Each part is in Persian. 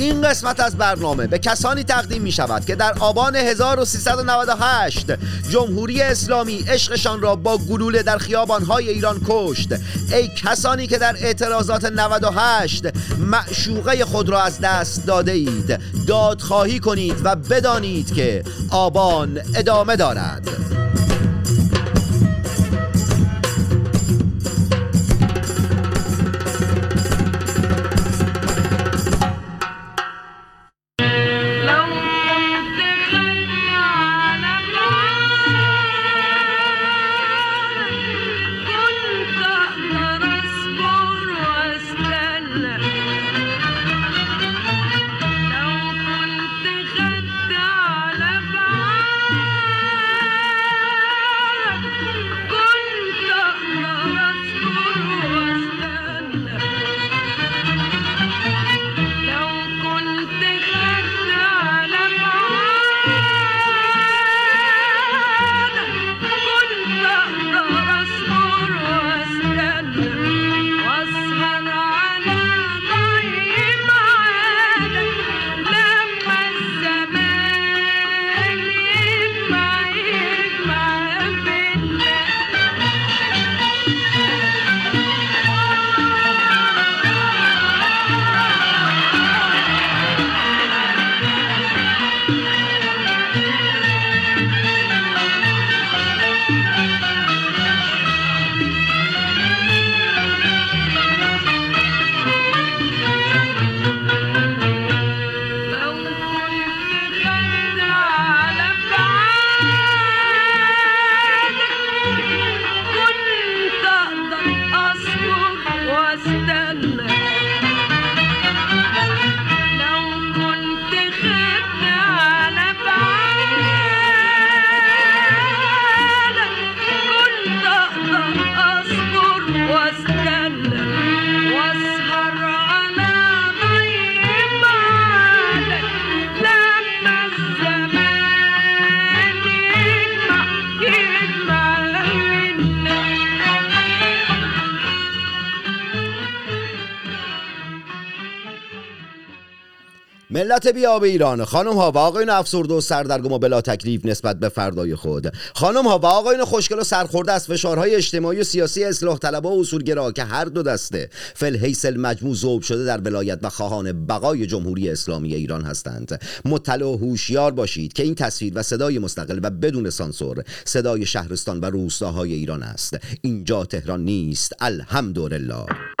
این قسمت از برنامه به کسانی تقدیم می شود که در آبان 1398 جمهوری اسلامی عشقشان را با گلوله در خیابانهای ایران کشت. ای کسانی که در اعتراضات 98 معشوقه خود را از دست داده اید دادخواهی کنید و بدانید که آبان ادامه دارد. ملت بیاب ایران. خانم ها و آقایون افسرده و سردرگم و بلا تکلیف نسبت به فردای خود. خانم ها و آقایون خوشگل و سرخورده از فشارهای اجتماعی و سیاسی اصلاح طلب و اصولگرا که هر دو دسته فل حیث مجموع ذوب شده در ولایت و خواهان بقای جمهوری اسلامی ایران هستند. مطلع و هوشیار باشید که این تصویر و صدای مستقل و بدون سانسور صدای شهرستان و روستاهای ایران است. اینجا تهران نیست. الحمدلله.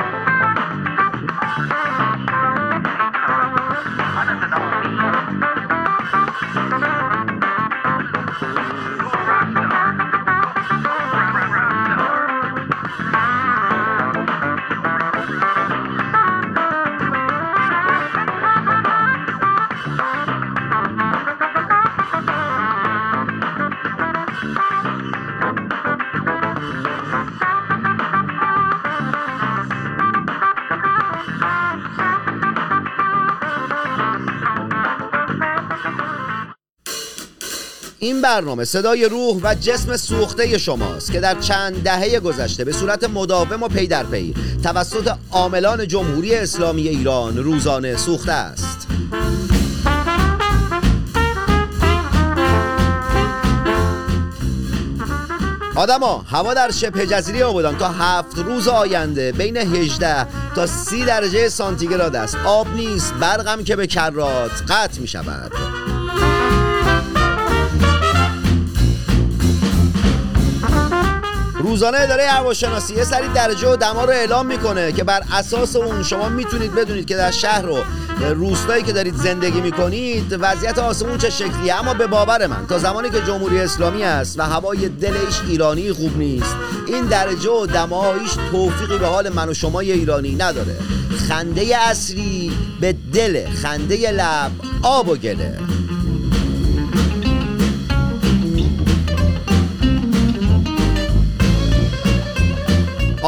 این برنامه صدای روح و جسم سوخته شماست که در چند دهه گذشته به صورت مداوم و پی در پی توسط عاملان جمهوری اسلامی ایران روزانه سوخته است. آدما هوا در شبه جزیره آبادان تا هفت روز آینده بین 18 تا 30 درجه سانتیگراد است. آب نیست برقم که به کرات قطع می شود روزانه اداره هواشناسی یه سری درجه و دما رو اعلام می‌کنه که بر اساس اون شما می‌تونید بدونید که در شهر و روستایی که دارید زندگی می‌کنید وضعیت آسمون چه شکلیه. اما به باور من تا زمانی که جمهوری اسلامی است و هوای دلش ایرانی خوب نیست این درجه و دما هیچ توفیقی به حال من و شما ایرانی نداره. خنده اصلی به دل خنده لب آب و گله.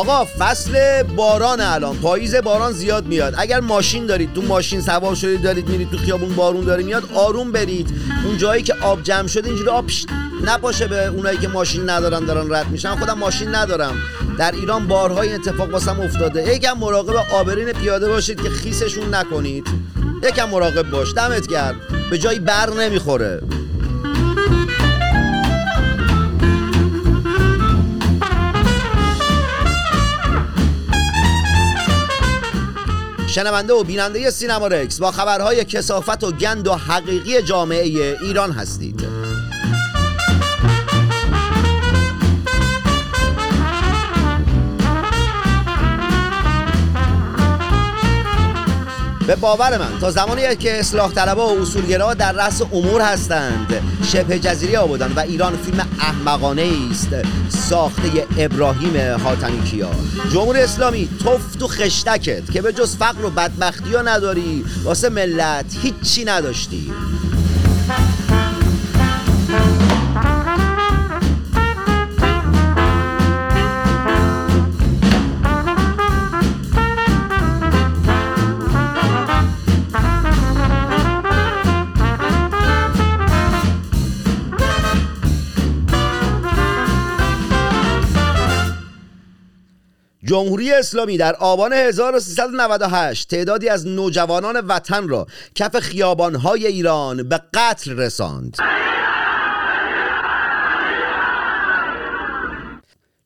آقا فصل باران الان. پاییز باران زیاد میاد. اگر ماشین دارید تو ماشین سوار شدید دارید میرید تو خیابون بارون داره میاد آروم برید. اون جایی که آب جمع شده اینجوری آب نپاشه به اونایی که ماشین ندارن دارن رد میشن. خودم ماشین ندارم. در ایران بارهای اتفاق واسم افتاده. یکم مراقب آبرین پیاده باشید که خیسشون نکنید. یکم مراقب باش. دمت گرم. به جایی بر نمی‌خوره. شنونده و بیننده سینما رکس با خبرهای کسافت و گند و حقیقی جامعه ایران هستید. به باور من تا زمانی که اصلاح طلبا و اصولگرا در رأس امور هستند شبه جزیره آبادان و ایران فیلم احمقانه است ساخته ابراهیم حاتمی کیا. جمهوری اسلامی تفت و خشتکت که به جز فقر و بدبختی ها نداری واسه ملت هیچی نداشتی. جمهوری اسلامی در آبان 1398 تعدادی از نوجوانان وطن را کف خیابانهای ایران به قتل رساند.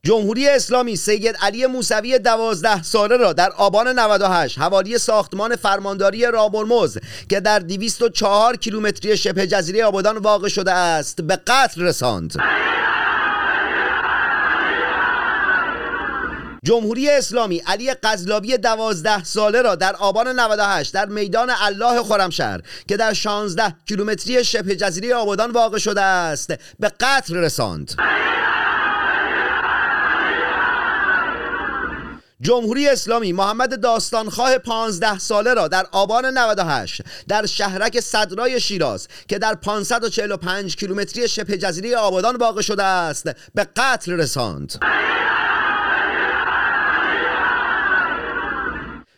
جمهوری اسلامی سید علی موسوی دوازده ساله را در آبان 98 حوالی ساختمان فرمانداری رابرموز که در 204 کیلومتری شبه جزیره آبادان واقع شده است به قتل رساند. جمهوری اسلامی علی قزلاوی دوازده ساله را در آبان 98 در میدان الله خرمشهر که در 16 کیلومتری شبه جزیره آبادان واقع شده است به قتل رساند. جمهوری اسلامی محمد داستانخواه 15 ساله را در آبان 98 در شهرک صدرای شیراز که در 545 کیلومتری شبه جزیره آبادان واقع شده است به قتل رساند.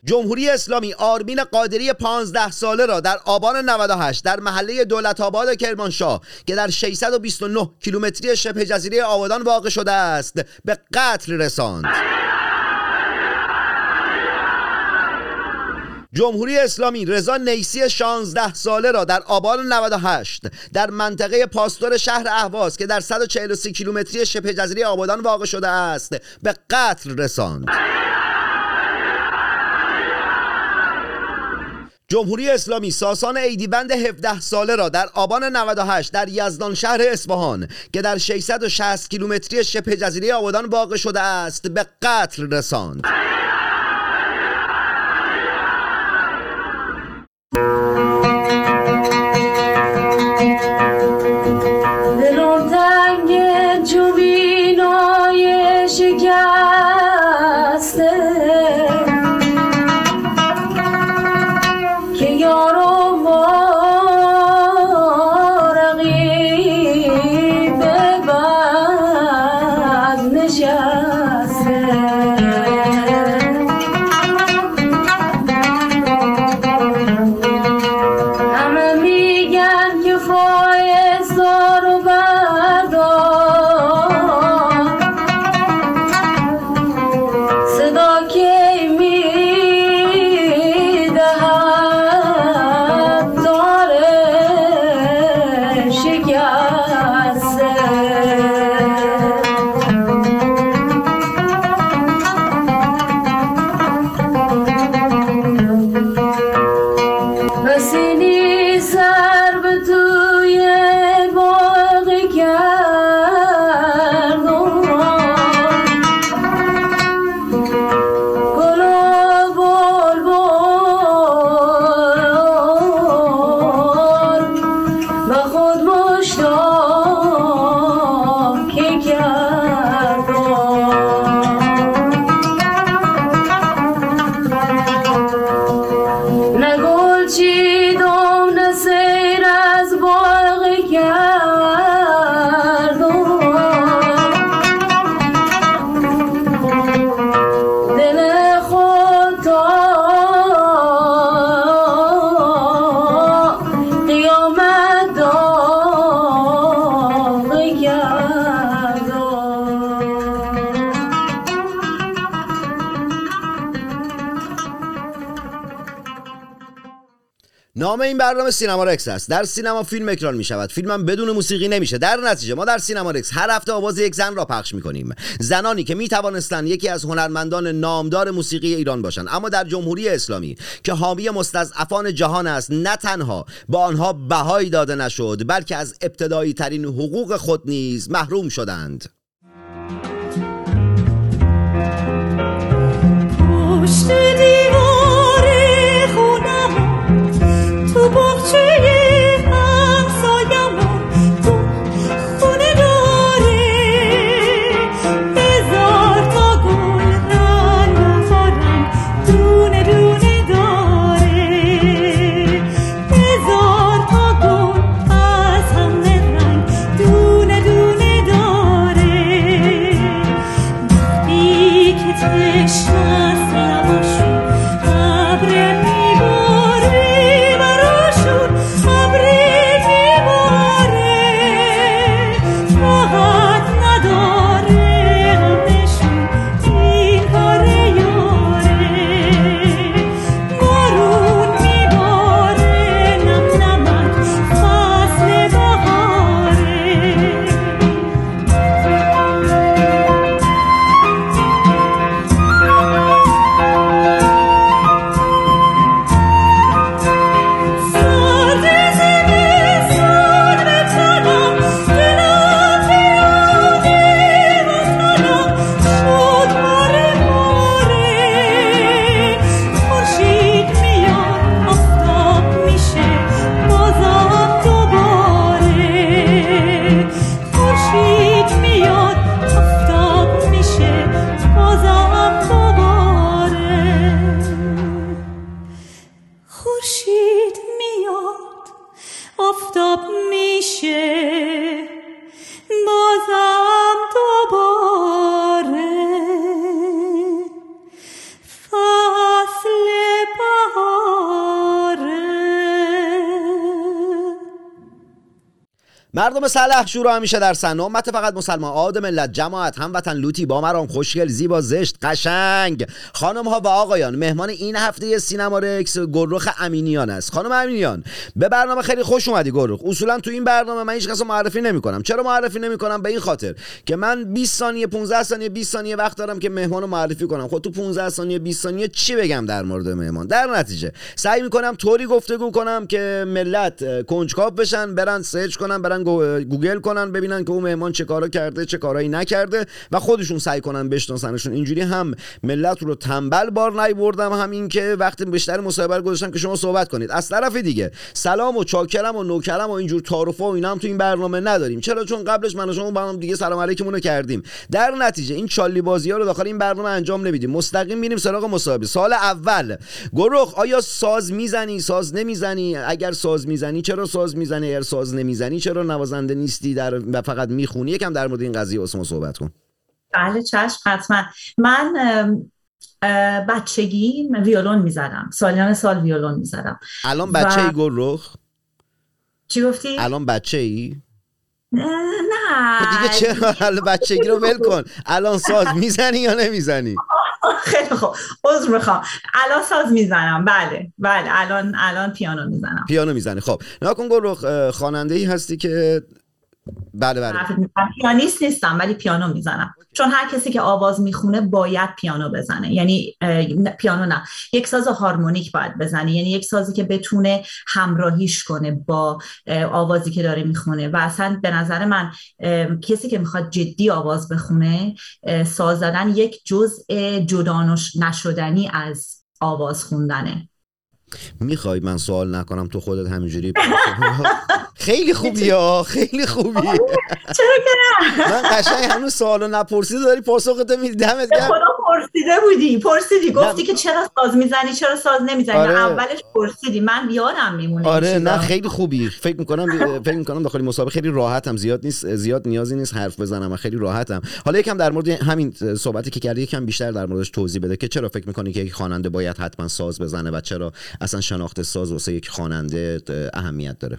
جمهوری اسلامی آرمین قادری 15 ساله را در آبان 98 در محله دولت آباد کرمانشاه که در 629 کیلومتری شبه جزیره آبادان واقع شده است به قتل رساند. جمهوری اسلامی رضا نیسی 16 ساله را در آبان 98 در منطقه پاستور شهر اهواز که در 143 کیلومتری شبه جزیره آبادان واقع شده است به قتل رساند. جمهوری اسلامی ساسان ایدیبند 17 ساله را در آبان 98 در یزدان شهر اصفهان که در 660 کیلومتری شبه جزیره آبادان واقع شده است به قتل رساند. همه نام این برنامه سینما رکس است. در سینما فیلم اکران می شود فیلم بدون موسیقی نمیشه. در نتیجه ما در سینما رکس هر هفته آواز یک زن را پخش می کنیم زنانی که می توانستند یکی از هنرمندان نامدار موسیقی ایران باشند اما در جمهوری اسلامی که حامی مستضعفان جهان است نه تنها با آنها بهایی داده نشد بلکه از ابتدایی ترین حقوق خود نیز محروم شدند. مردم سلح شروع همیشه در سن امت فقط مسلمان. آد ملت جماعت هموطن لوتی با مرام خوشگل زیبا زشت قشنگ. خانم ها و آقایان مهمان این هفته سینما رکس گرخ امینیان است. خانم امینیان به برنامه خیلی خوش اومدی گرخ اصولا تو این برنامه من هیچ کس معرفی نمی کنم چرا معرفی نمی کنم به این خاطر که من 20 ثانیه 15 ثانیه 20 ثانیه وقت دارم که مهمان رو معرفی کنم. خب تو 15 ثانیه 20 ثانیه چی بگم در مورد مهمان؟ در نتیجه سعی می‌کنم طوری گفتگو کنم که ملت کنجکاو بشن برن سرچ کنن برن گوگل کنن ببینن که اون مهمان چه کارا کرده چه کارایی نکرده و خودشون سعی کنن بشناسنشون. اینجوری هم ملت رو تنبل بار نیوردم هم این که وقتی بیشتر مصاحبه گذاشتم که شما صحبت کنید. از طرف دیگه سلام و چاکرم و نوکرم و اینجور تعارف و اینا هم تو این برنامه نداریم. چرا؟ چون قبلش من و شما با هم دیگه سلام علیکمون رو کردیم. در نتیجه این چالی بازی ها رو داخل این برنامه انجام نمیدیم. مستقیم میریم سراغ مصاحبه. سال اول. گروخ آیا ساز می‌زنی ساز نمی‌زنی؟ اگر ساز می‌زنی چرا ساز می‌زنی؟ اگر ساز نمی‌زنی چرا نوازنده نیستی در و فقط می‌خونی؟ یکم در مورد این قضیه اسمو صحبت کن. بله چشم حتما. من بچگی ویولون می‌زدم. سالیان سال ویولون می‌زدم. الان بچه ای گل رخ چی گفتی؟ الان بچه ای؟ نه. خب دیگه چرا؟ بچگی رو ول کن. الان ساز می‌زنی یا نمی‌زنی؟ خیلی خوب عذر می‌خوام. الان ساز می‌زنم. بله بله. الان الان پیانو می‌زنم. پیانو می‌زنی. خب نکن گل خواننده ای هستی که بله بله. پیانیست نیستم ولی پیانو می‌زنم. چون هر کسی که آواز می‌خونه باید پیانو بزنه. یعنی پیانو نه. یک ساز هارمونیک باید بزنه. یعنی یک سازی که بتونه همراهیش کنه با آوازی که داره می‌خونه. و اصلا به نظر من کسی که می‌خواد جدی آواز بخونه ساز زدن یک جزء جدا نشدنی از آواز خوندنه. می‌خوای من سوال نکنم تو خودت همینجوری خیلی خوبی یا خیلی خوبی. چرا که من قشنگ هنوز سوالو نپرسیده داری پاسخت میدی. دمت گرم. خدا پرسیده بودی پرسیدی گفتی که چرا ساز می‌زنی چرا ساز نمی‌زنی؟ آره. اولش پرسیدی من یادم میمونه آره نه خیلی خوبی. فکر می‌کنم فکر می‌کنم داخل مسابقه خیلی راحتم زیاد نیست زیاد نیازی نیست حرف بزنم خیلی راحتم. حالا یکم در مورد همین صحبتی که کردی یکم بیشتر در موردش توضیح بده که چرا فکر می‌کنی که یک خواننده باید حتما ساز بزنه و چرا اصلا شناخت ساز واسه یک خواننده اهمیت داره.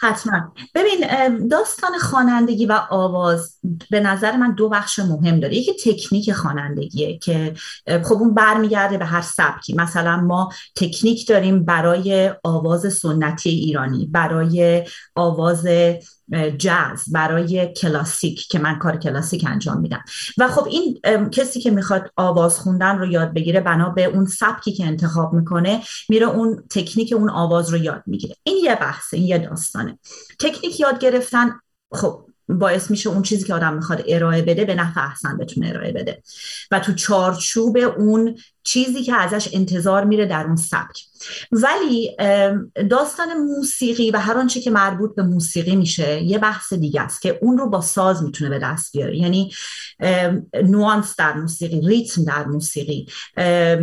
حتما. ببین داستان خوانندگی و آواز به نظر من دو بخش مهم داره. یکی تکنیک خوانندگیه که خب اون برمیگرده به هر سبکی. مثلا ما تکنیک داریم برای آواز سنتی ایرانی برای آواز جاز برای کلاسیک که من کار کلاسیک انجام میدم. و خب این کسی که می‌خواد آواز خوندن رو یاد بگیره بنا به اون سبکی که انتخاب می‌کنه میره اون تکنیک اون آواز رو یاد می‌گیره. این یه بحثه این یه داستانه. تکنیک یاد گرفتن خب باعث میشه اون چیزی که آدم می‌خواد ارائه بده به نفع احسن بتونه ارائه بده. و تو چارچوب اون چیزی که ازش انتظار میره در اون سبک. ولی داستان موسیقی و هر آنچه که مربوط به موسیقی میشه یه بحث دیگه است که اون رو با ساز می‌تونه به دست بیاره. یعنی nuance در موسیقی ریتم در موسیقی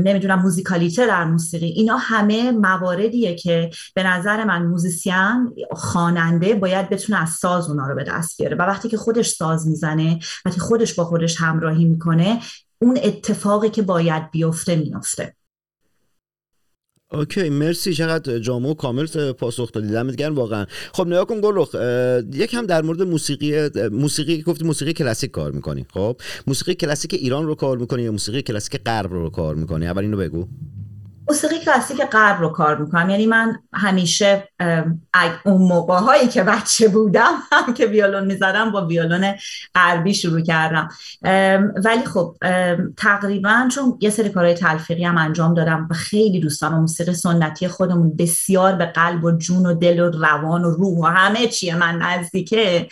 نمی‌دونم fr: musicalité در موسیقی اینا همه مواردیه که به نظر من موزیسین خواننده باید بتونه از ساز اونا رو به دست بیاره. و وقتی که خودش ساز می‌زنه وقتی خودش با خودش همراهی می‌کنه اون اتفاقی که باید بیفته میفته okay مرسی. چقدر جامع و کامل پاسخ دادی. دمت گرم واقعا. خب نیا کن گلخ یک هم در مورد موسیقی موسیقی گفتی موسیقی کلاسیک کار می‌کنی. خب موسیقی کلاسیک ایران رو کار می‌کنی یا موسیقی کلاسیک غرب رو کار می‌کنی؟ اول اینو بگو. موسیقی کلاسیک غرب رو کار می‌کنم. یعنی من همیشه اون موقع هایی که بچه بودم هم که ویولون می‌زدم با ویولون غربی شروع کردم. ولی خب تقریبا چون یه سری کارهای تلفیقی هم انجام دادم و خیلی دوستان و موسیقی سنتی خودمون بسیار به قلب و جون و دل و روان و روح و همه چیه من نزدیکه.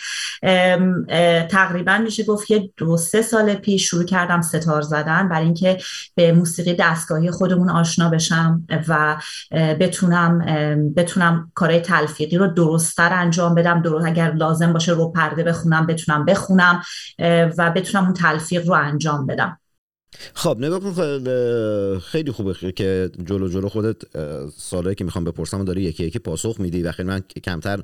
تقریبا میشه گفت یه دو سه سال پیش شروع کردم ستار زدن. برای اینکه به موسیقی دستگاهی خودمون آشنا بشم و بتونم بتونم کارهای تلفیقی رو درستتر انجام بدم. درست اگر لازم باشه رو پرده بخونم بتونم بخونم و بتونم اون تلفیق رو انجام بدم. خب نگاه کن خیلی خوبه که جلو جلو خودت سالهایی که می‌خوام بپرسم داری یکی یکی پاسخ میدی. و خیلی من کمتر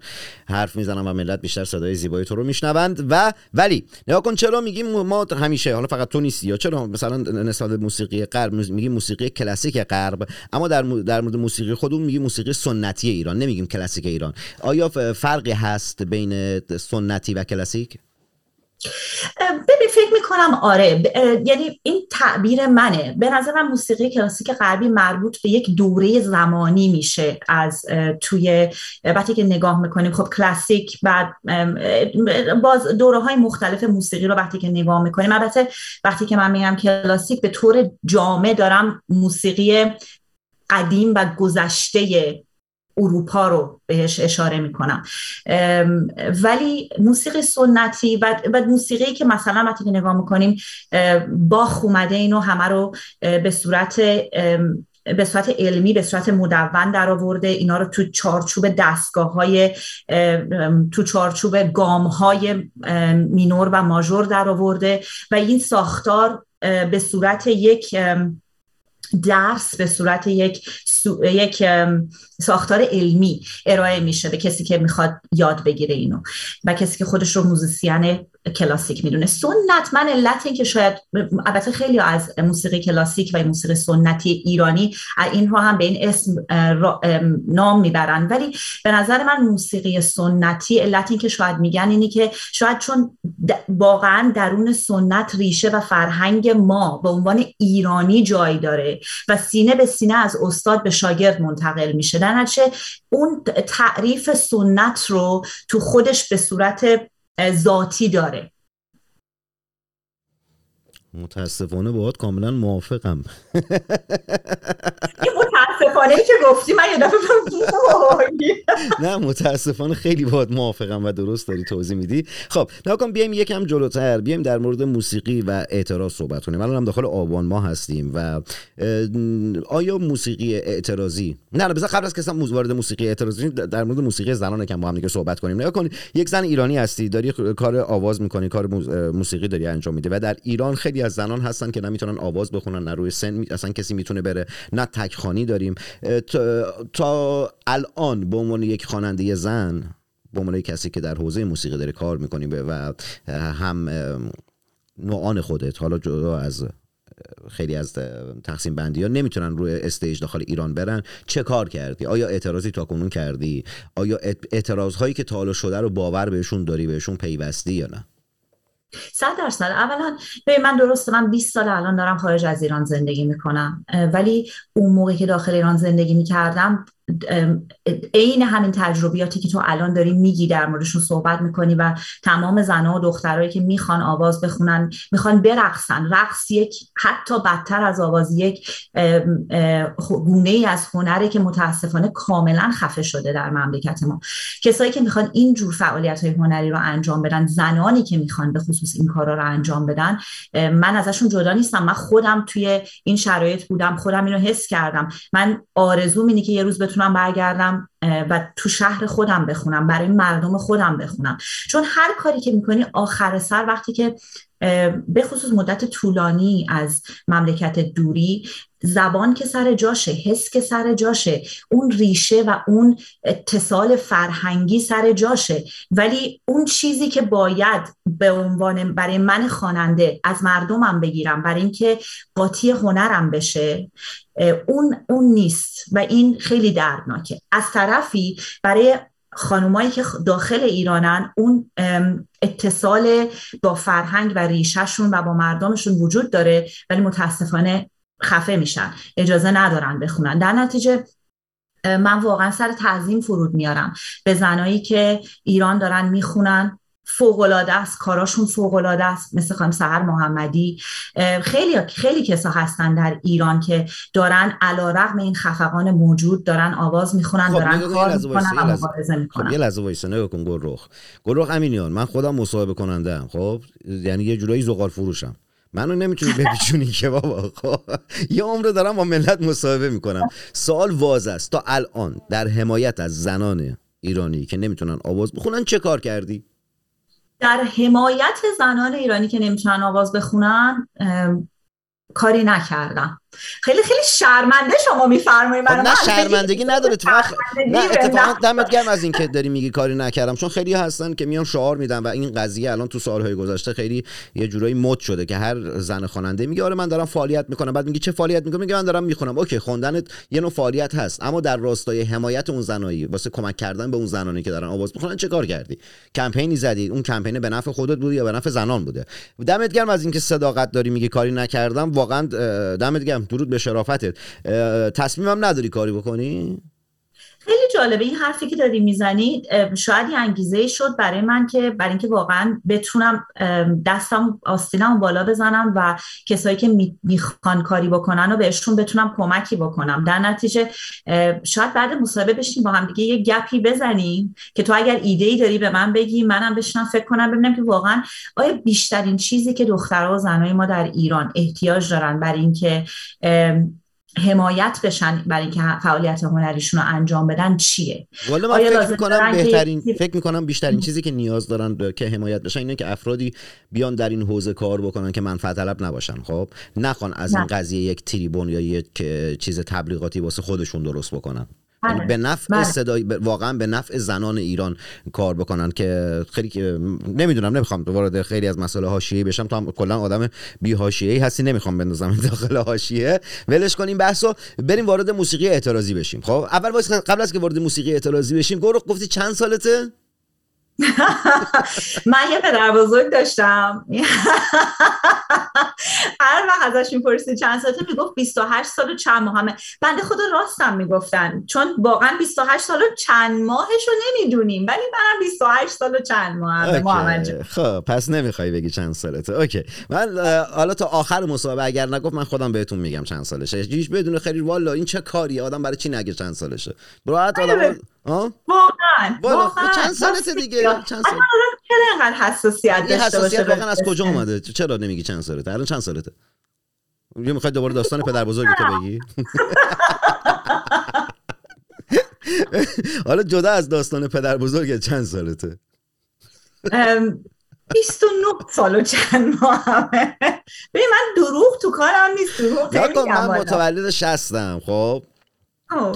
حرف می‌زنم و ملت بیشتر صدای زیبای تو رو میشنوند. و ولی نگاه کن چرا میگیم ما همیشه حالا فقط تو نیستی یا چرا مثلا نسبت موسیقی غرب میگیم موسیقی کلاسیک غرب اما در در مورد موسیقی خودمون میگیم موسیقی سنتی ایران نمیگیم کلاسیک ایران. آیا فرقی هست بین سنتی و کلاسیک؟ ببین فکر می‌کنم آره یعنی این تعبیر منه. به نظرم موسیقی کلاسیک غربی مربوط به یک دوره زمانی میشه از توی وقتی که نگاه می‌کنیم. خب کلاسیک بعد باز دوره های مختلف موسیقی رو وقتی که نگاه می‌کنیم. البته وقتی که من میگم کلاسیک به طور جامع دارم موسیقی قدیم و گذشته اروپا رو بهش اشاره می‌کنم. ولی موسیقی سنتی و, موسیقی که مثلا وقتی که نگاه می‌کنیم باخ اومده اینو همه رو به صورت به صورت علمی به صورت مدون در آورده. اینا رو تو چارچوب دستگاه های تو چارچوب گام های مینور و ماژور در آورده و این ساختار به صورت یک درس به صورت یک, یک ساختار علمی ارائه میشه به کسی که می‌خواد یاد بگیره اینو و کسی که خودش رو موزیسین کلاسیک می‌دونه. سنت من علت این که شاید البته خیلی از موسیقی کلاسیک و موسیقی سنتی ایرانی این رو هم به این اسم نام می‌برن. ولی به نظر من موسیقی سنتی علت این که شاید میگن اینی که شاید چون واقعا درون سنت ریشه و فرهنگ ما به عنوان ایرانی جای داره و سینه به سینه از استاد به شاگرد منتقل میشه. در اون تعریف سنت رو تو خودش به صورت ذاتی داره. متاسفانه باید کاملا موافقم. متاسفانه که گفتی من یه دفعه نه متاسفانه خیلی باید موافقم و درست داری توضیح میدی. خب ناکن بیایم یکم جلوتر بیایم در مورد موسیقی و اعتراض صحبت کنیم. الان هم داخل آبان ما هستیم و آیا موسیقی اعتراضی؟ نه نه بذار قبل از که وارد موسیقی اعتراضی در مورد موسیقی زنان کم با هم دیگه صحبت کنیم. نگاه کن یک زن ایرانی هستی داری کار آواز می‌کنی کار موسیقی داری انجام میده و در ایران خیلی از زنان هستن که نمی‌تونن آواز بخونن نه روی سن اصلا کسی می‌تونه بره نه تکخانی داریم تا الان به عنوان یک خواننده زن به عنوان کسی که در حوزه موسیقی داره کار می‌کنیم و هم نوعان خودت حالا جدا از خیلی از تقسیم بندی ها نمی‌تونن روی استیج داخل ایران برن چه کار کردی؟ آیا اعتراضی تا کنون کردی؟ آیا اعتراض هایی که تا شده رو باور بهشون داری بهشون پیوستی یا نه؟ صد درصد. اولا به من درسته من 20 سال الان دارم خارج از ایران زندگی می‌کنم ولی اون موقعی که داخل ایران زندگی می‌کردم عین همین تجربیاتی که تو الان داری میگی در موردشون صحبت می‌کنی و تمام زنها و دخترایی که می‌خوان آواز بخونن می‌خوان برقصن. رقص یک حتی بدتر از آواز یک گونه ای از هنره که متاسفانه کاملا خفه شده در مملکت ما. کسایی که می‌خوان این جور فعالیت های هنری رو انجام بدن زنانی که می‌خوان به خصوص این کارا رو انجام بدن من ازشون جدا نیستم. من خودم توی این شرایط بودم خودم اینو حس کردم. من آرزو اینه که یه روز بتونم برگردم و تو شهر خودم بخونم برای مردم خودم بخونم. چون هر کاری که می‌کنی آخر سر وقتی که به خصوص مدت طولانی از مملکت دوری زبان که سر جاشه حس که سر جاشه اون ریشه و اون اتصال فرهنگی سر جاشه. ولی اون چیزی که باید به عنوان برای من خواننده از مردمم بگیرم برای اینکه قاطی هنرم بشه اون اون نیست. و این خیلی دردناکه. از طرفی برای خانمایی که داخل ایرانن اون اتصال با فرهنگ و ریشهشون و با مردمشون وجود داره ولی متاسفانه خفه میشن. اجازه ندارن بخونن. در نتیجه من واقعا سر تعظیم فرود میارم. به زنایی که ایران دارن می‌خونن فوق العاده است کاراشون فوق العاده است مثل خانم سهر محمدی. خیلی خیلی کسا هستن در ایران که دارن علیرغم این خفقان موجود دارن آواز می‌خونن خب دارن کار می‌کنن و مبارزه می‌کنن خب یه لحظه وایسا نگاه کن گلرخ گلرخ امینیان من خودم مصاحبه کننده خب؟ یعنی یه جورایی زغال فروشم. منو نمی‌تونی بپیچونی که بابا خب؟ یه عمر دارم با ملت مصاحبه می‌کنم. سوال واز است. تا الان در حمایت از زنان ایرانی که نمی‌تونن آواز بخونن چه کار کردی؟ در حمایت زنان ایرانی که نمی‌تونن آواز بخونن کاری نکردم. خیلی خیلی شرمنده شما میفرمایید خب نه شرمندگی نداره. اتفاق نه اتفاقا دمت گرم از اینکه داری میگی کاری نکردم. چون خیلی هستن که میان شعار میدن و این قضیه الان تو سالهای گذشته خیلی یه جورایی مد شده که هر زن خواننده میگه آره من دارم فعالیت می‌کنم. بعد میگه چه فعالیت می‌کنم؟ میگه من دارم می‌خونم. اوکی خوندنت یه نوع فعالیت هست. اما در راستای حمایت اون زنایی واسه کمک کردن به اون زنانی که دارن آواز می‌خونن چه کار کردی؟ کمپینی زدی. اون کمپین به نفع خودت بود یا به نفع زنان بوده؟ دمت گرم از اینکه صداقت داری میگی کاری نکردم. واقعا دمت گرم. درود به شرافتت. تصمیمم نداری کاری بکنی؟ خیلی جالبه این حرفی که داری می‌زنی شاید یه انگیزه شد برای من که برای اینکه واقعا بتونم دستم آستینم بالا بزنم و کسایی که می‌خوان کاری بکنن و بهشون بتونم کمکی بکنم. در نتیجه شاید بعد مصاحبه بشیم با هم دیگه یه گپی بزنیم که تو اگر ایده ای داری به من بگی منم بشنم فکر کنم ببینم که واقعا آیا بیشترین چیزی که دخترها و زنای ما در ایران احتیاج دارن برای اینکه حمایت بشن برای اینکه فعالیت هنریشون رو انجام بدن چیه؟ والا من فکر می‌کنم بهترین فکر می‌کنم بیشترین چیزی که نیاز دارن که حمایت بشن اینه که افرادی بیان در این حوزه کار بکنن که منفعت طلب نباشن خب؟ نخوان از این قضیه یک تریبون یا یک چیز تبلیغاتی واسه خودشون درست بکنن. یعنی به نفع بله. صدای واقعا به نفع زنان ایران کار بکنن که خیلی نمی‌دونم نمی‌خوام وارد خیلی از مسائل حاشیه‌ای بشم. تو هم کلا آدم بی حاشیه‌ای هستی نمی‌خوام بندازم داخل حاشیه. ولش کنیم بحثو. بریم وارد موسیقی اعتراضی بشیم. خب اول قبل از که وارد موسیقی اعتراضی بشیم گروه گفتی چند سالته؟ من یه پدر بزرگ داشتم. هر وقت ازش می‌پرسی چند سالته می‌گفت 28 سال و چند ماه. همه بنده خدا راستم می‌گفتن. چون واقعا 28 سال و چند ماهش رو نمی‌دونیم. ولی منم 28 سال و چند ماه خب پس نمی‌خوای بگی چند سالته. اوکی. من حالا تا آخر مصاحبه اگر نگفت من خودم بهتون میگم چند سالشه. هیچ بدون خیلی والا این چه کاریه؟ آدم برای چی نگه چند سالشه؟ براحت آدم واقعا واقعا. چند سالته دیگه؟ چند سال؟ چرا اینقدر حساسیت داشته باشه؟ واقعا از کجا اومده؟ چرا نمیگی چند سالته؟ الان چند سالته؟ یه می‌خوای دوباره داستان پدر بزرگی تو بگی؟ حالا جدا از داستان پدر بزرگ چند سالته؟ 29 سال و چند ماه همه ببین من دروغ تو کارم نیست دروغ من متولد شستم خب؟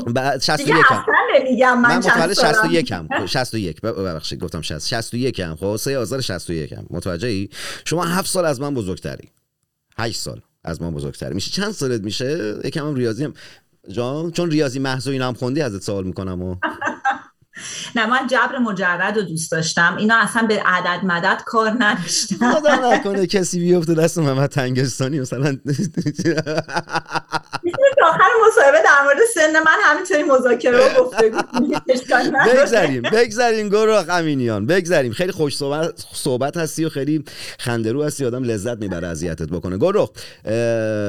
بعد 61 هم من, من متولد 61 هم 61 ببخشید گفتم 60 61 هم خب 3 آذر 61 هم متوجهی شما 7 سال از من بزرگتری. 8 سال از ما بزرگتر میشه چند سالت میشه؟ یکم هم ریاضی هم جان چون ریاضی محض اینا هم خوندی ازت سوال می‌کنم و نه من جبر مجرد رو دوست داشتم. اینا اصلا به عدد مدد کار نداشتم خدا نکنه کسی بیفته دست محمد تنگستانی مثلا آخر مصاحبه در مورد سن من همینطوری مذاکره رو گفته بگذاریم بگذاریم گروه امینیان بگذاریم خیلی خوش صحبت, هستی و خیلی خندرو هستی. آدم لذت می‌بره اذیتت بکنه. گروه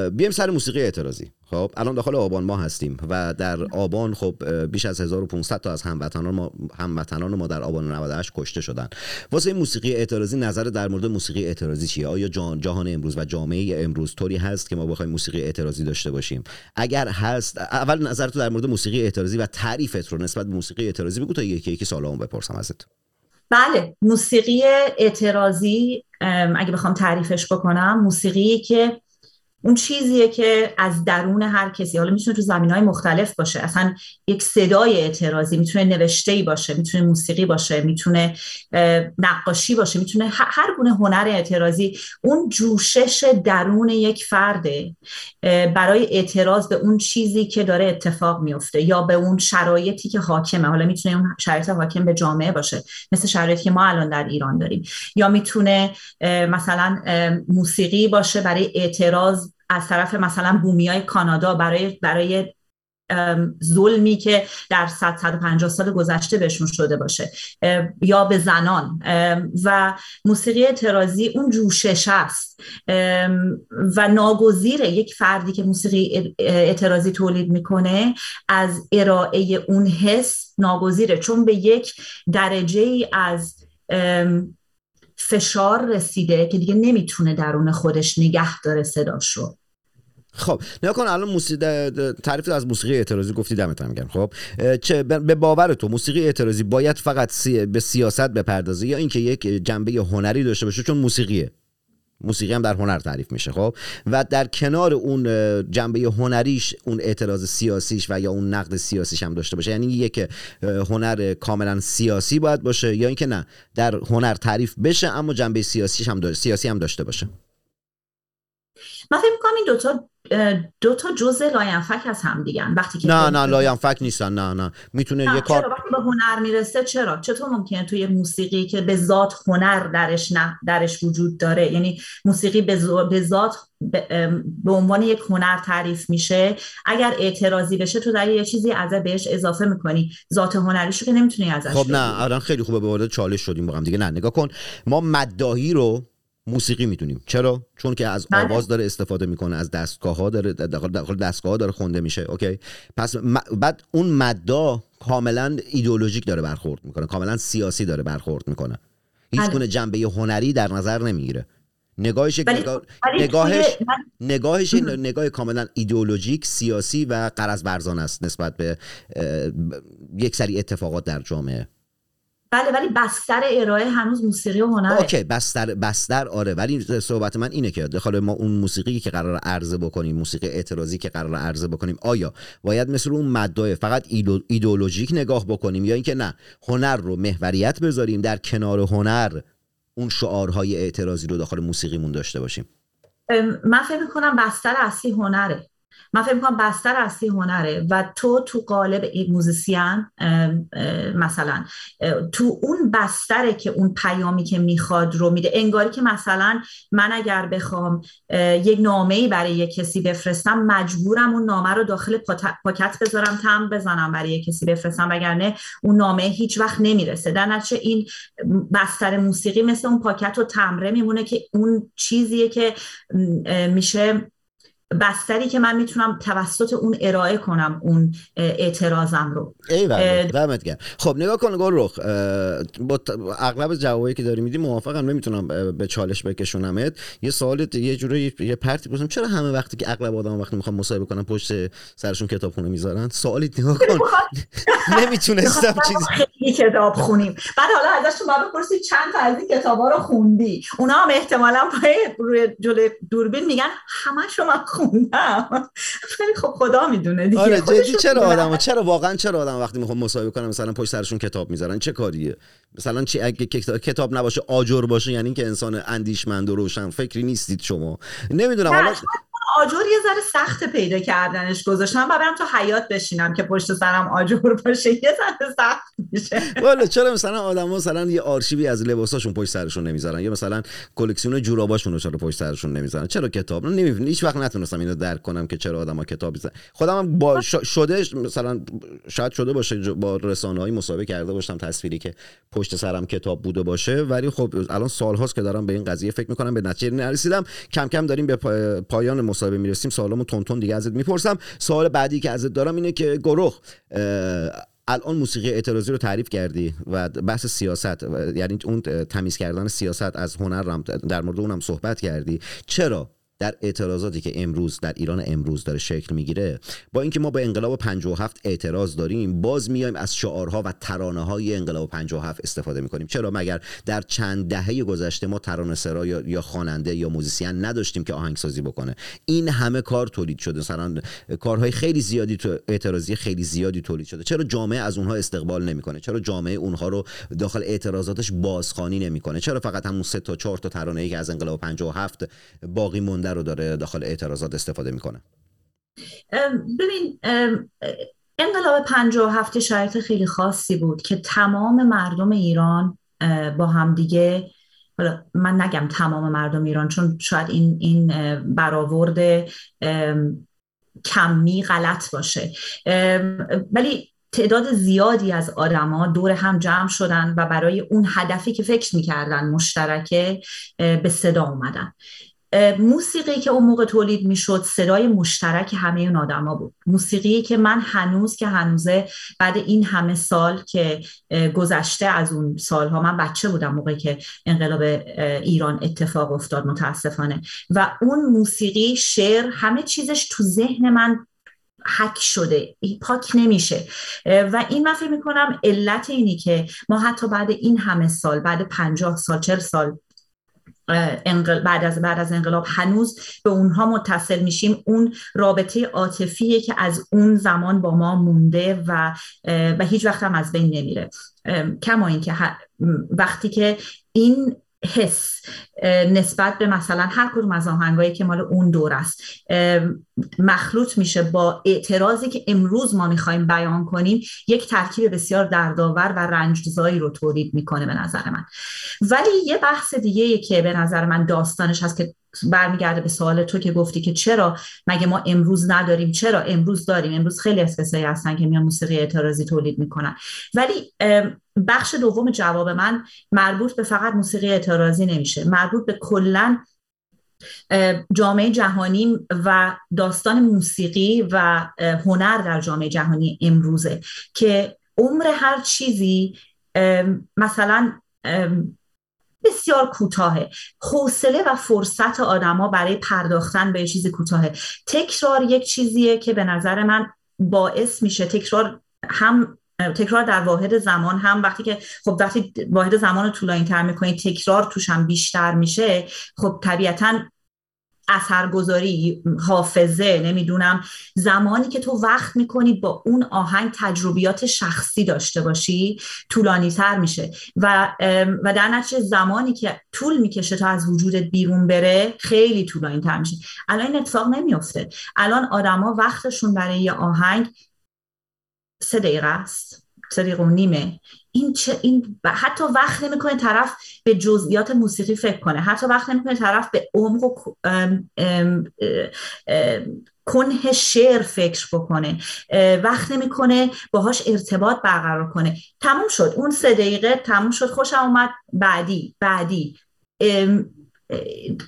بیایم سر موسیقی اعتراضی. خب الان داخل آبان ما هستیم و در آبان خب بیش از 1500 تا از هموطنان ما هموطنان ما در آبان 98 کشته شدن. واسه موسیقی اعتراضی نظر در مورد موسیقی اعتراضی چیه؟ آیا جهان امروز و جامعه امروز طوری هست که ما بخوایم موسیقی اعتراضی داشته باشیم؟ اگر هست اول نظر تو در مورد موسیقی اعتراضی و تعریفت رو نسبت به موسیقی اعتراضی بگو تا یکی یکی سوالامو بپرسم ازت. بله موسیقی اعتراضی اگه بخوام تعریفش بکنم موسیقی که اون چیزیه که از درون هر کسی حالا می‌تونه تو زمین های مختلف باشه. اصلا یک صدای اعتراضی می‌تونه نوشته باشه می‌تونه موسیقی باشه می‌تونه نقاشی باشه می‌تونه هر گونه هنر اعتراضی. اون جوشش درون یک فرده برای اعتراض به اون چیزی که داره اتفاق میفته یا به اون شرایطی که حاکمه. حالا می‌تونه اون شرایط حاکم به جامعه باشه مثل شرایطی که ما الان در ایران داریم. یا می‌تونه مثلا موسیقی باشه برای اعتراض از طرف مثلا بومی های کانادا برای برای ظلمی که در 100 150 سال گذشته بهشون شده باشه یا به زنان. و موسیقی اعتراضی اون جوشش است. و ناگزیره یک فردی که موسیقی اعتراضی تولید می‌کنه از ارائه اون حس ناگزیره. چون به یک درجه ای از فشار رسیده که دیگه نمی‌تونه درون خودش نگه داره صداش رو خب نگاه کن الان موسیقی تعریف از موسیقی اعتراضی گفتی دمت هم خب چه به باور تو موسیقی اعتراضی باید فقط به سیاست بپردازه یا اینکه یک جنبه هنری داشته باشه؟ چون موسیقیه. موسیقی هم در هنر تعریف میشه خب. و در کنار اون جنبه هنریش اون اعتراض سیاسیش و یا اون نقد سیاسیش هم داشته باشه. یعنی یک هنر کاملا سیاسی باید باشه یا اینکه نه در هنر تعریف بشه اما جنبه سیاسیش هم سیاسی هم داشته باشه. من فکر می‌کنم این دوتا دو تا جزء لاینفک از هم دیگن وقتی که نه نه لاینفک نیستن. نه نه. می‌تونه یه کار وقتی به هنر می‌رسه چرا؟ چطور ممکنه توی موسیقی که به ذات هنر درش نه درش وجود داره؟ یعنی موسیقی به ذات به عنوان یک هنر تعریف میشه. اگر اعتراضی بشه تو در یه چیزی از بهش اضافه می‌کنی. ذات هنریشو که نمی‌تونی ازش خب نه الان خیلی خوبه به وارد چالش شدیم با هم دیگه. نه نگاه کن. ما مداهی رو موسیقی می‌دونیم. چرا؟ چون که از بله. آواز داره استفاده می‌کنه از دستگاه ها داره داخل دستگاه ها داره خونده میشه. اوکی؟ پس بعد اون مدا کاملا ایدئولوژیک داره برخورد می‌کنه. کاملا سیاسی داره برخورد می‌کنه. هیچ بله. گونه جنبه هنری در نظر نمی‌گیره. نگاهش نگاه... نگاهش نگاهش نگاه کاملا ایدئولوژیک سیاسی و قرض برزان است نسبت به یک سری اتفاقات در جامعه. بله ولی بستر ارائه هنوز موسیقی و هنره. اوکی بستر بستر آره ولی صحبت من اینه که داخل ما اون موسیقی که قرار عرضه بکنیم موسیقی اعتراضی که قرار عرضه بکنیم آیا باید مثل اون مدای فقط ایدولوژیک نگاه بکنیم یا اینکه نه هنر رو محوریت بذاریم در کنار هنر اون شعارهای اعتراضی رو داخل موسیقیمون داشته باشیم؟ من فکر می‌کنم بستر اصلی هنره. من فکر می‌کنم بستر اصلی هنره و تو تو قالب موزیسین مثلا تو اون بستره که اون پیامی که می‌خواد رو میده انگاری که مثلا من اگر بخوام یک نامه ای برای یک کسی بفرستم مجبورم اون نامه رو داخل پاکت بذارم تم بزنم برای یک کسی بفرستم وگرنه اون نامه هیچ وقت نمی‌رسه. در نتیجه این بستر موسیقی مثل اون پاکت و تمره میمونه که اون چیزیه که میشه بستری که من می‌تونم توسط اون ارائه کنم اون اعتراضم رو. ای دمت گرم. خب نگاه کن گل رخ. با اغلب جوابایی که داری میدی موافقم نمی‌تونم به چالش بکشونمت. یه سوال یه جوری یه پرتی بپرسم چرا همه وقتی که اغلب آدم وقتی می‌خوام مصاحبه کنم پشت سرشون کتابخونه می‌ذارن؟ سوالی نگاه کن. نمی‌تونستم چیز خیلی کتاب خونیم. بعد حالا ازش تو بپرسی چند تا از این کتابا رو خوندی؟ اونا هم احتمالاً روی جلوی دوربین میگن همه من خوندم خب خدا می‌دونه دیگه. آره جدی چرا آدم چرا واقعا چرا آدم وقتی می‌خوام مصاحبه کنم مثلا پشت سرشون کتاب می‌ذارن؟ چه کاریه؟ مثلا چی اگه کتاب نباشه آجر باشه یعنی که انسان اندیشمند و روشن فکری نیستید شما. نمی‌دونم حالا آجر یه ذره سخت پیدا کردنش گذاشتم و برم تو حیات بشینم که پشت سرم آجر باشه. یه ذره سخت میشه. والا چرا مثلا آدما مثلا یه آرشیوی از لباساشون پشت سرشون نمی‌ذارن؟ یا مثلا کلکسیون جوراباشون رو چرا پشت سرشون نمی‌ذارن؟ چرا کتاب؟ نمی‌دونم هیچ وقت نتونستم اینو درک کنم که چرا آدما کتاب بزنن خودم هم با شده مثلا شاید شده باشه با رسانه های مسابقه کرده باشم تصویری که پشت سرم کتاب بوده باشه. ولی خب الان سالهاست که دارم به این قضیه فکر می‌کنم. به نتیجه نرسیدم. کم کم داریم به پایان مصاحبه می‌رسیم سوالامو تون تون دیگه ازت می‌پرسم. سوال بعدی که ازت دارم اینه که گروه الان موسیقی اعتراضی رو تعریف کردی و بحث سیاست یعنی اون تمیز کردن سیاست از هنر در مورد اونم صحبت کردی. چرا؟ در اعتراضاتی که امروز در ایران امروز داره شکل می‌گیره با اینکه ما به انقلاب 57 اعتراض داریم باز میایم از شعارها و ترانه های انقلاب 57 استفاده می‌کنیم. چرا؟ مگر در چند دهه گذشته ما ترانه سرا یا خواننده یا موزیسین نداشتیم که آهنگسازی بکنه؟ این همه کار تولید شده. مثلا کارهای خیلی زیادی تو اعتراضی خیلی زیادی تولید شده. چرا جامعه از اونها استقبال نمی‌کنه؟ چرا جامعه اونها رو داخل اعتراضاتش بازخوانی نمی‌کنه؟ چرا فقط همون سه تا چهار تا ترانه ای که از انقلاب 57 باقی مونده رو داره داخل اعتراضات استفاده می‌کنه. ببین انقلاب 57 شرایط خیلی خاصی بود که تمام مردم ایران با همدیگه حالا من نگم تمام مردم ایران چون شاید این این برآورد کمی غلط باشه. ولی تعداد زیادی از آدما دور هم جمع شدن و برای اون هدفی که فکر می‌کردن مشترکه به صدا اومدن. موسیقی که اون موقع تولید می‌شد صدای مشترک همه اون آدما بود. موسیقی که من هنوز که هنوزه بعد این همه سال که گذشته از اون سالها من بچه بودم موقعی که انقلاب ایران اتفاق افتاد متاسفانه. و اون موسیقی شعر همه چیزش تو ذهن من حک شده پاک نمیشه. و این من فکر می‌کنم علت اینی که ما حتی بعد این همه سال بعد پنجاه سال چل سال بعد از بعد از انقلاب هنوز به اونها متصل میشیم. اون رابطه عاطفیه که از اون زمان با ما مونده و و هیچ وقت هم از بین نمیره. کما اینکه وقتی که این حس نسبت به مثلا هر کدوم از آهنگایی که مال اون دور است. مخلوط میشه با اعتراضی که امروز ما می‌خوایم بیان کنیم یک ترکیب بسیار دردآور و رنجزایی رو تولید می‌کنه به نظر من. ولی یه بحث دیگه که به نظر من داستانش هست که برمیگرده به سوال تو که گفتی که چرا مگه ما امروز نداریم؟ چرا امروز داریم؟ امروز خیلی از کسایی هستن که میان موسیقی اعتراضی تولید می‌کنن. ولی بخش دوم جواب من مربوط به فقط موسیقی اعتراضی نمیشه. مربوط به کلا جامعه جهانی و داستان موسیقی و هنر در جامعه جهانی امروزه که عمر هر چیزی مثلا بسیار کوتاهه. حوصله و فرصت آدما برای پرداختن به چیزی کوتاهه. تکرار یک چیزیه که به نظر من باعث میشه تکرار هم تکرار در واحد زمان هم وقتی که خب وقتی واحد زمان رو طولانی تر می‌کنی تکرار توش هم بیشتر میشه. خب طبیعتا اثرگذاری حافظه نمی‌دونم زمانی که تو وقت می‌کنی با اون آهنگ تجربیات شخصی داشته باشی طولانی تر میشه. و و در نتیجه زمانی که طول می‌کشه تا از وجودت بیرون بره خیلی طولانی تر میشه. الان این اتفاق نمیافته. الان آدما وقتشون برای یه آهنگ سه دقیقه است سه دقیقه و نیمه. این چه این حتی وقت نمی‌کنه طرف به جزئیات موسیقی فکر کنه. حتی وقت نمی‌کنه طرف به عمق و کنه شعر فکر بکنه. وقت نمی‌کنه باهاش ارتباط برقرار کنه. تموم شد. اون سه دقیقه تموم شد. خوشم اومد. بعدی بعدی.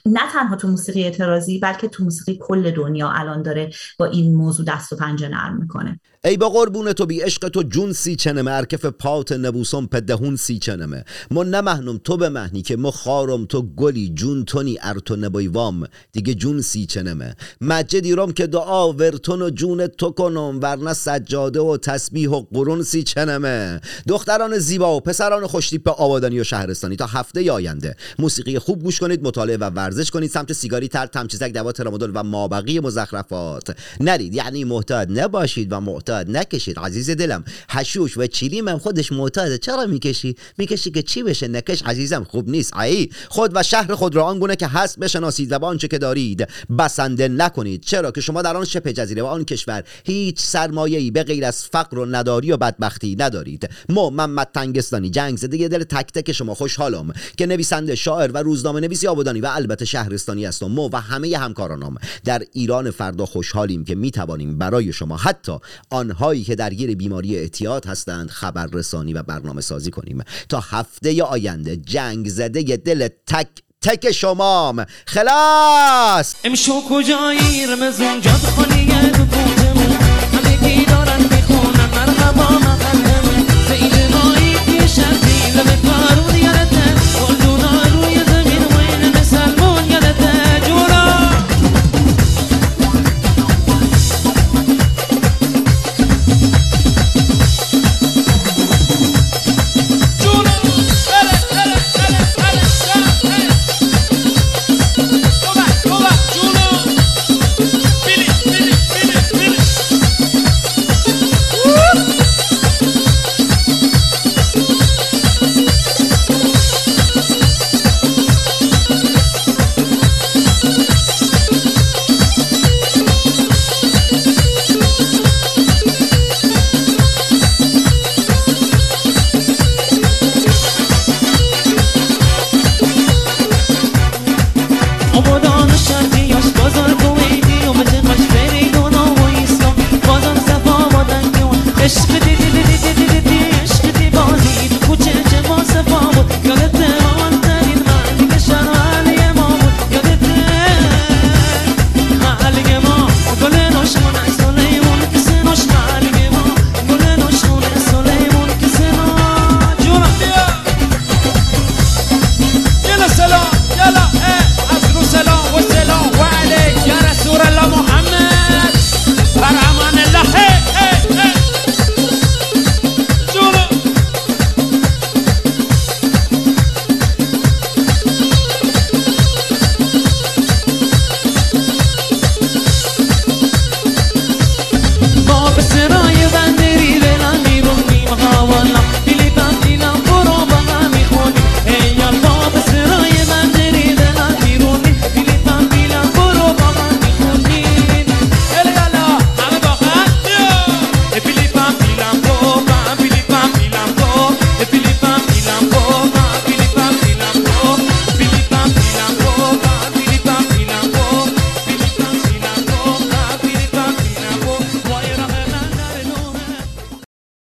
نه تنها تو موسیقی اعتراضی بلکه تو موسیقی کل دنیا الان داره با این موضوع دست و پنجه نرم می‌کنه. ای با قربون تو بی عشق تو جون سی چنمه ارکف پات نبوسم پدهون سی چنمه ما نمهنم تو به مهنی که ما خارم تو گلی جون تونی ارتو نبایوام دیگه جون سی چنمه مجدی روم که دعا ورتون و جون تو کنم ورنه سجاده و تسبیح و قرون سی چنمه دختران زیبا و پسران خوشتیپ آبادانی و شهرستانی. تا هفته آینده موسیقی خوب گوش کنید مطالعه و ورزش کنید. سمت سیگاری تر تمچیزک دوا ترامادول و مابقی مزخرفات. نرید یعنی محتاط نباشید و محتاط معتاد نکشید. عزیز دلم هشوش و چیلیم هم خودش معتاده چرا می‌کشی؟ می‌کشی که چی بشه؟ نکش عزیزم خوب نیست. ای خود و شهر خود را آنگونه که هست بشناسید و آنچه که دارید بسنده نکنید. چرا که شما در آن شبه جزیره و آن کشور هیچ سرمایه‌ای به غیر از فقر و نداری و بدبختی ندارید. ما محمد تنگستانی جنگ زده دل تک تک شما. خوشحالم که نویسنده شاعر و روزنامه نویسی آبادانی و البته شهرستانی هستم. ما و همه همکارانم در ایران فردا خوشحالیم که می توانیم برای شما حتی آنهایی که درگیر بیماری اعتیاد هستند خبررسانی و برنامه سازی کنیم. تا هفته آینده جنگ زده دل تک تک شمام. خلاص! امشو کجایی رمزون خالیه